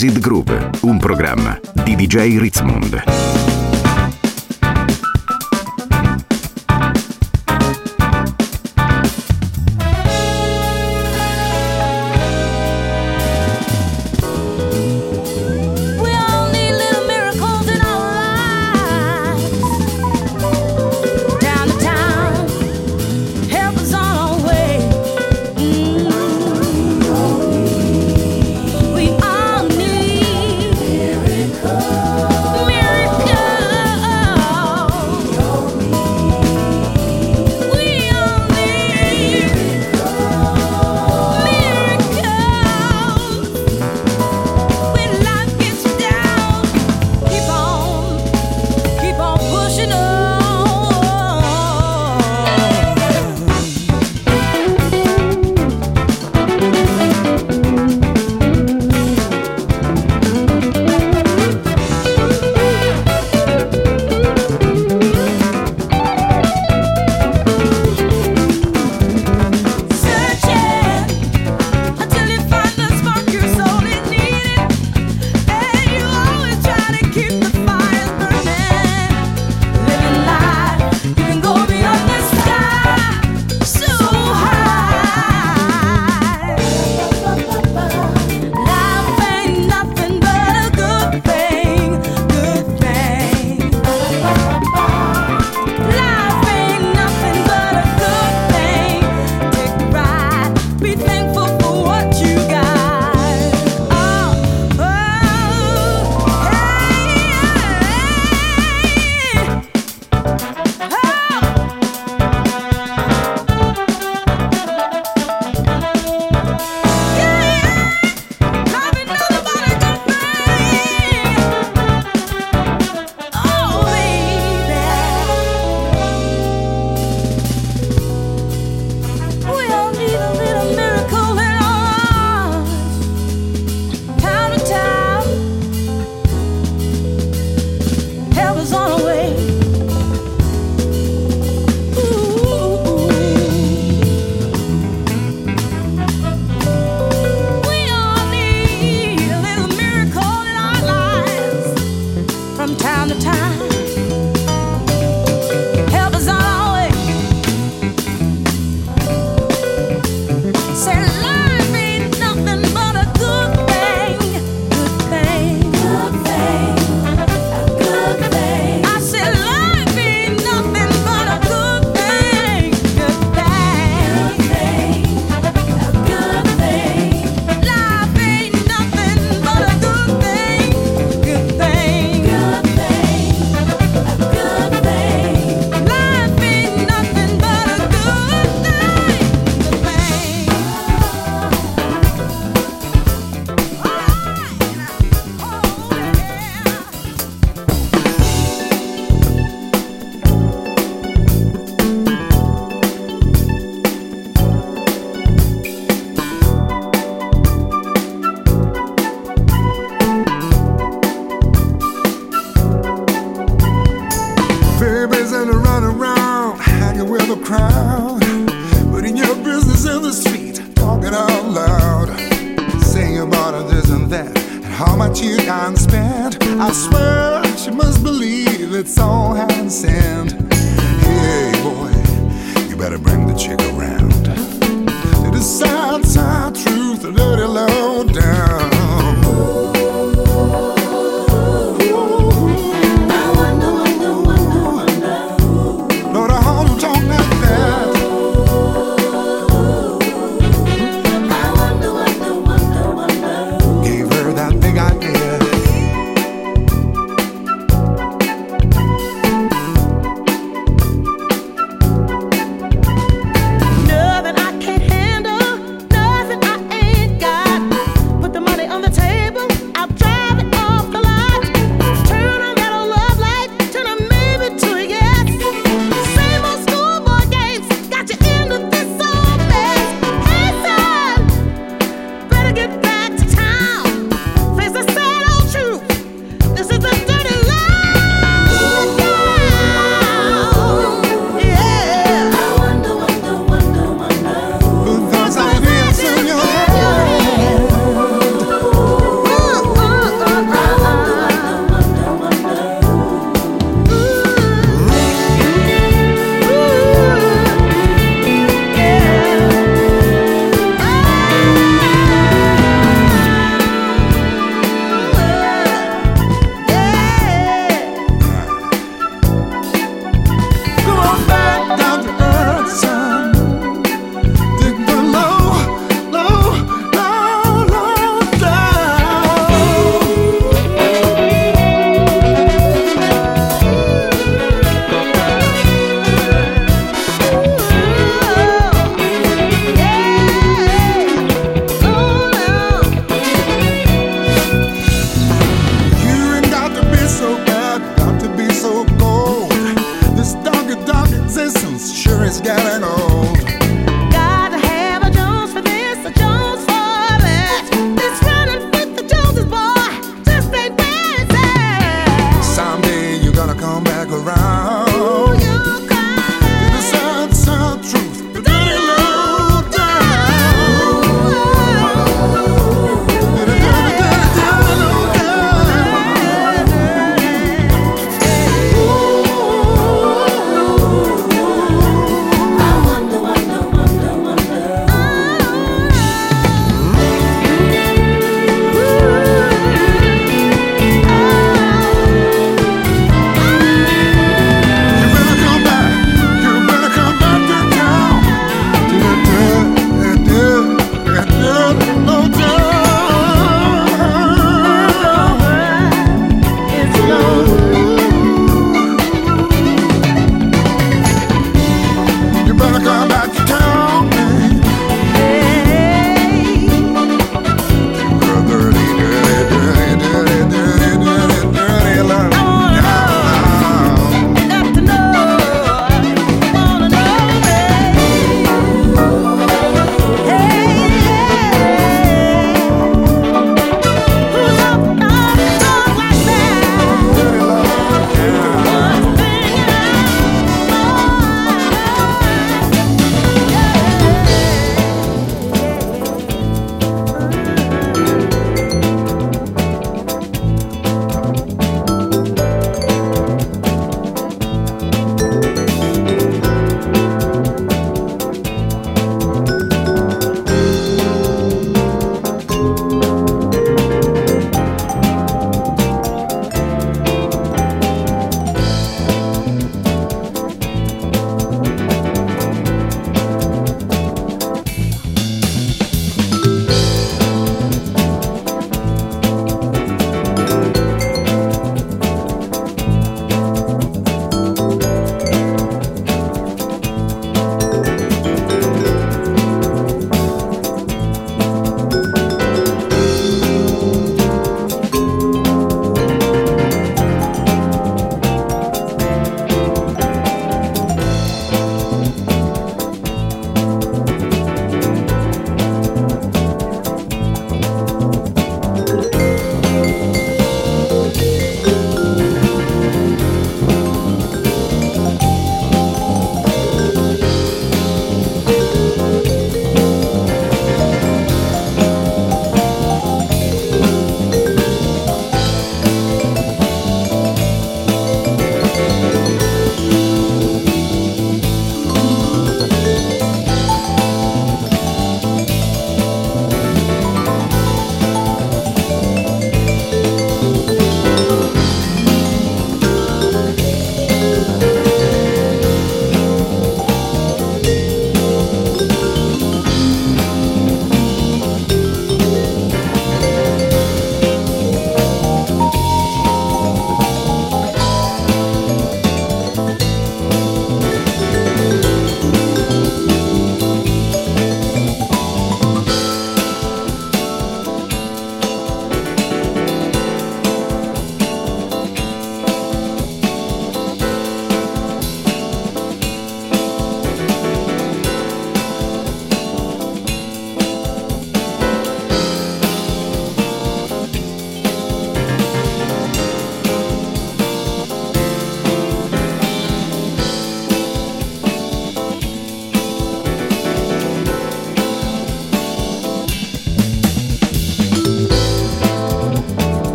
It Groove, un programma di DJ Ritzmond.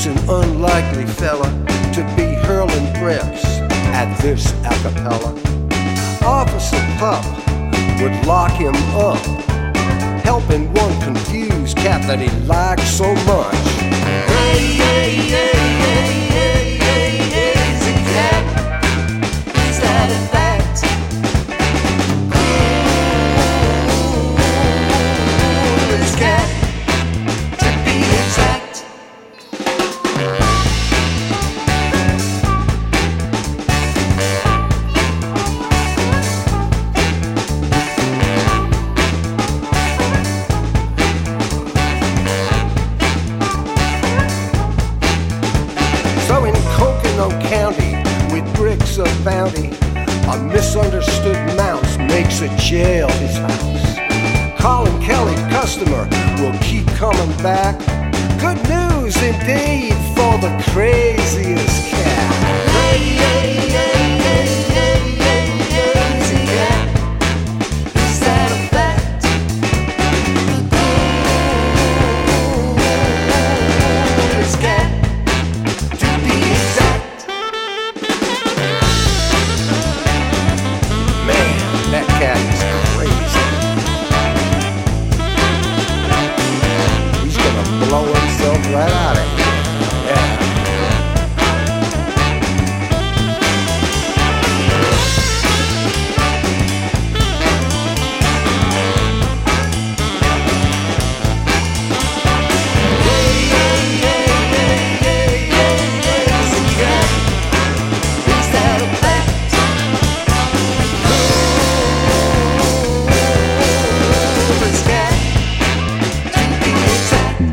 was an unlikely fella to be hurling threats at this acapella. Officer Pup would lock him up, helping one confused cat that he liked so much. Hey, hey, hey, hey, hey, hey, hey, hey, hey, hey, hey, hey, hey, hey, hey, hey, hey, hey,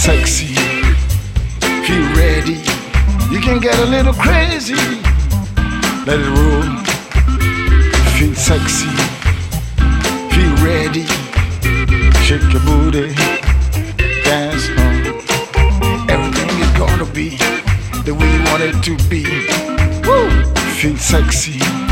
sexy. He ready. You can get a little crazy. Let it roll. Feel sexy. Feel ready. Shake your booty. Dance on. Everything is gonna be the way you want it to be. Woo! Feel sexy.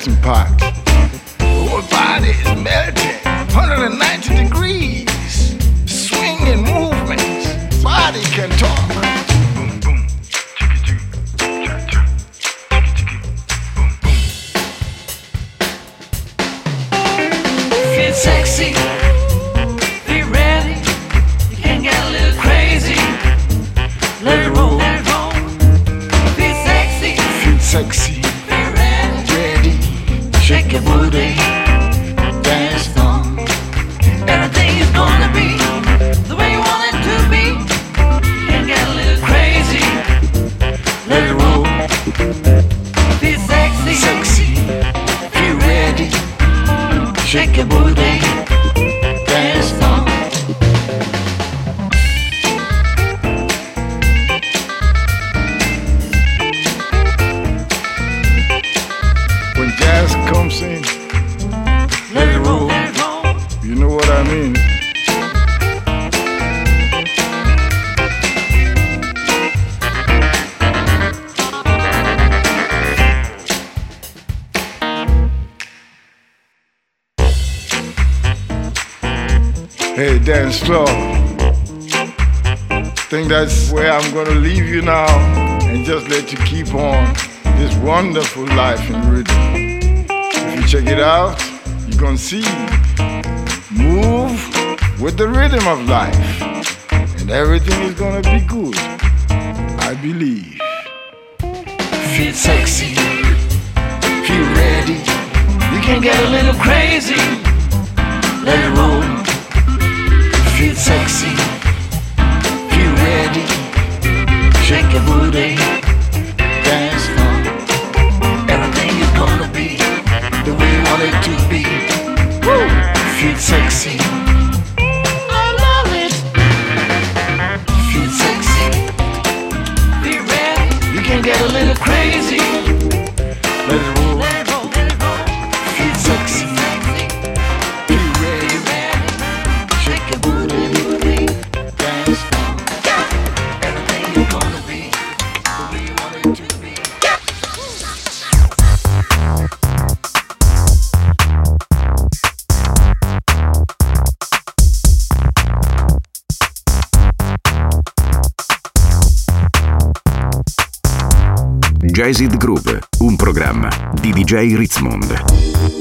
Jackson Pot. where I'm gonna leave you now and just let you keep on this wonderful life in rhythm. If you check it out, you're gonna see. Move with the rhythm of life, and everything is gonna be good. I believe. Feel sexy, feel ready. You can get a little crazy. Let it roll. Feel sexy, feel ready. Shake your booty, dance on. Everything is gonna be the way want it to be. Sexy. Exit Groove, un programma di DJ Ritzmond.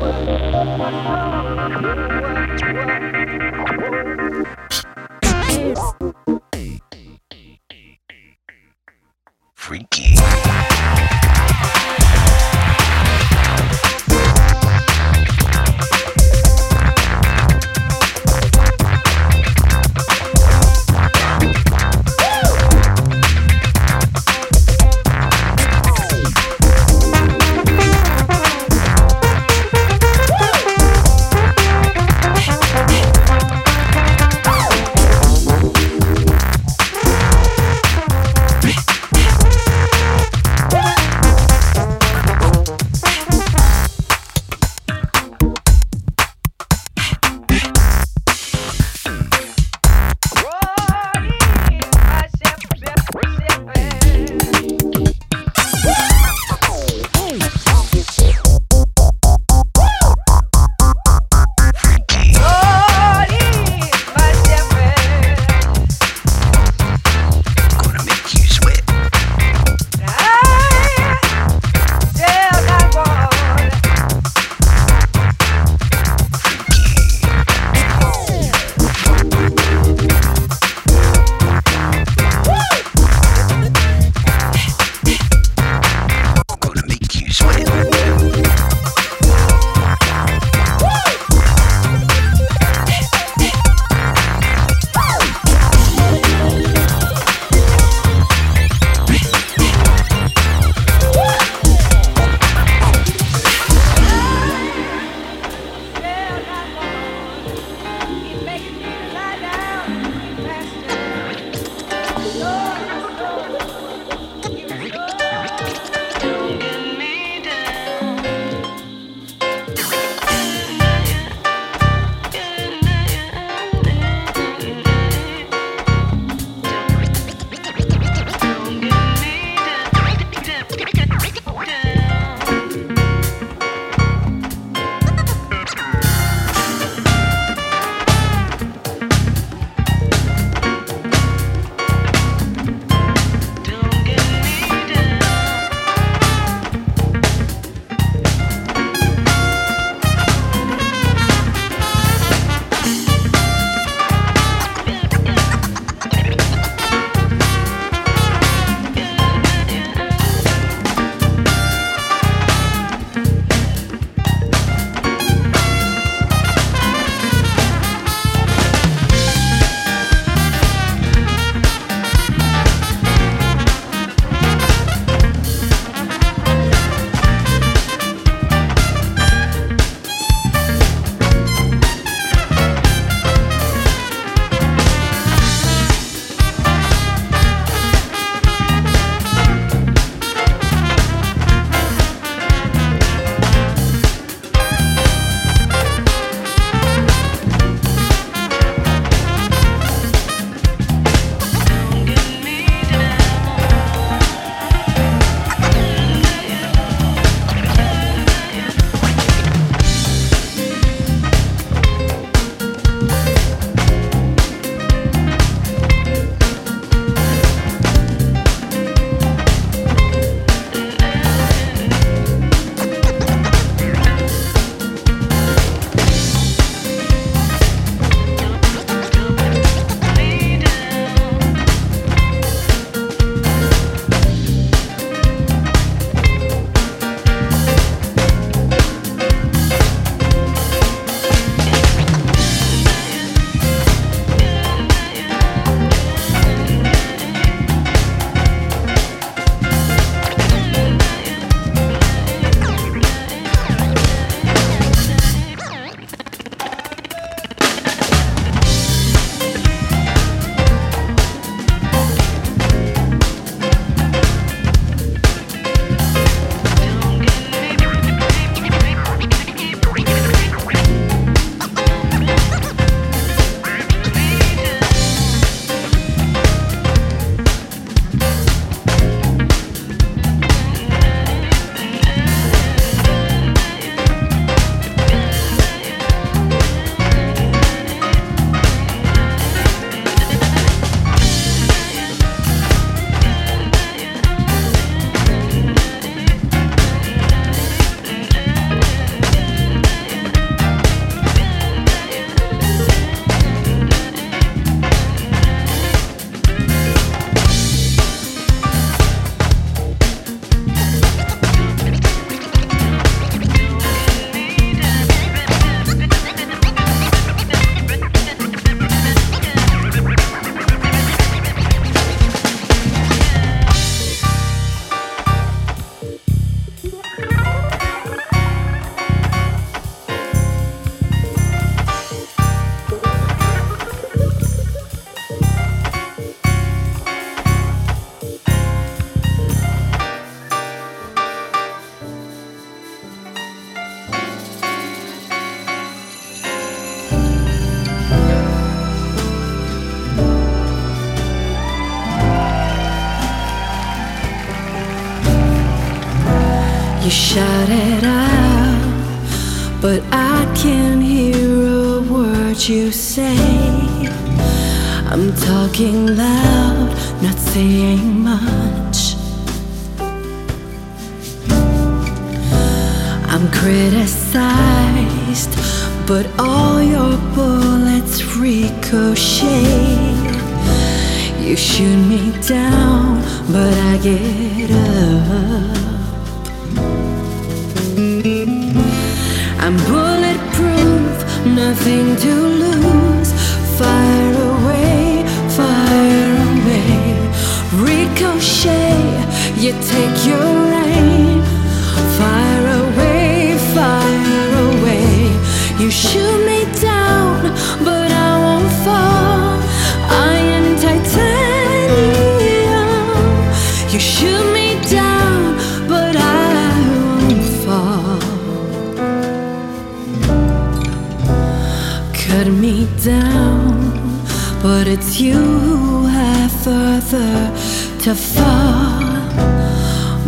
Freaky. Criticized, but all your bullets ricochet. You shoot me down, but I get up. I'm bulletproof, nothing to lose. Fire away, fire away. Ricochet, you take your you have further to fall.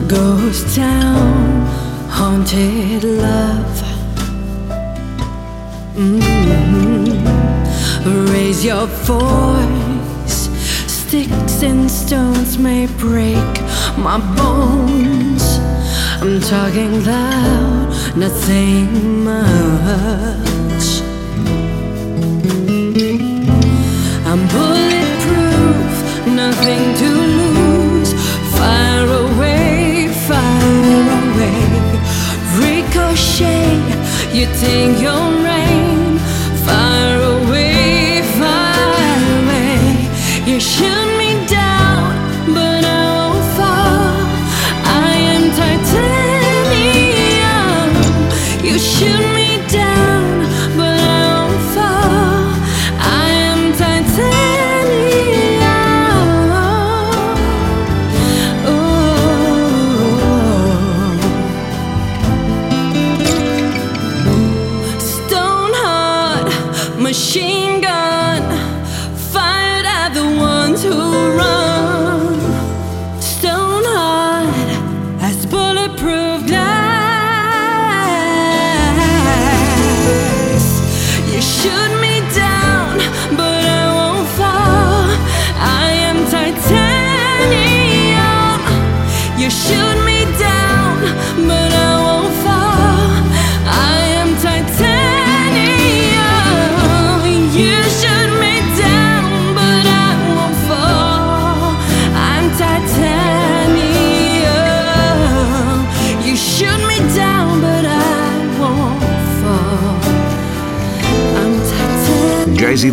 Ghost town, haunted love. Mhm. Raise your voice. Sticks and stones may break my bones. I'm talking loud, not saying much. I'm bulletproof, nothing to lose. Fire away, fire away. Ricochet, you take your rain.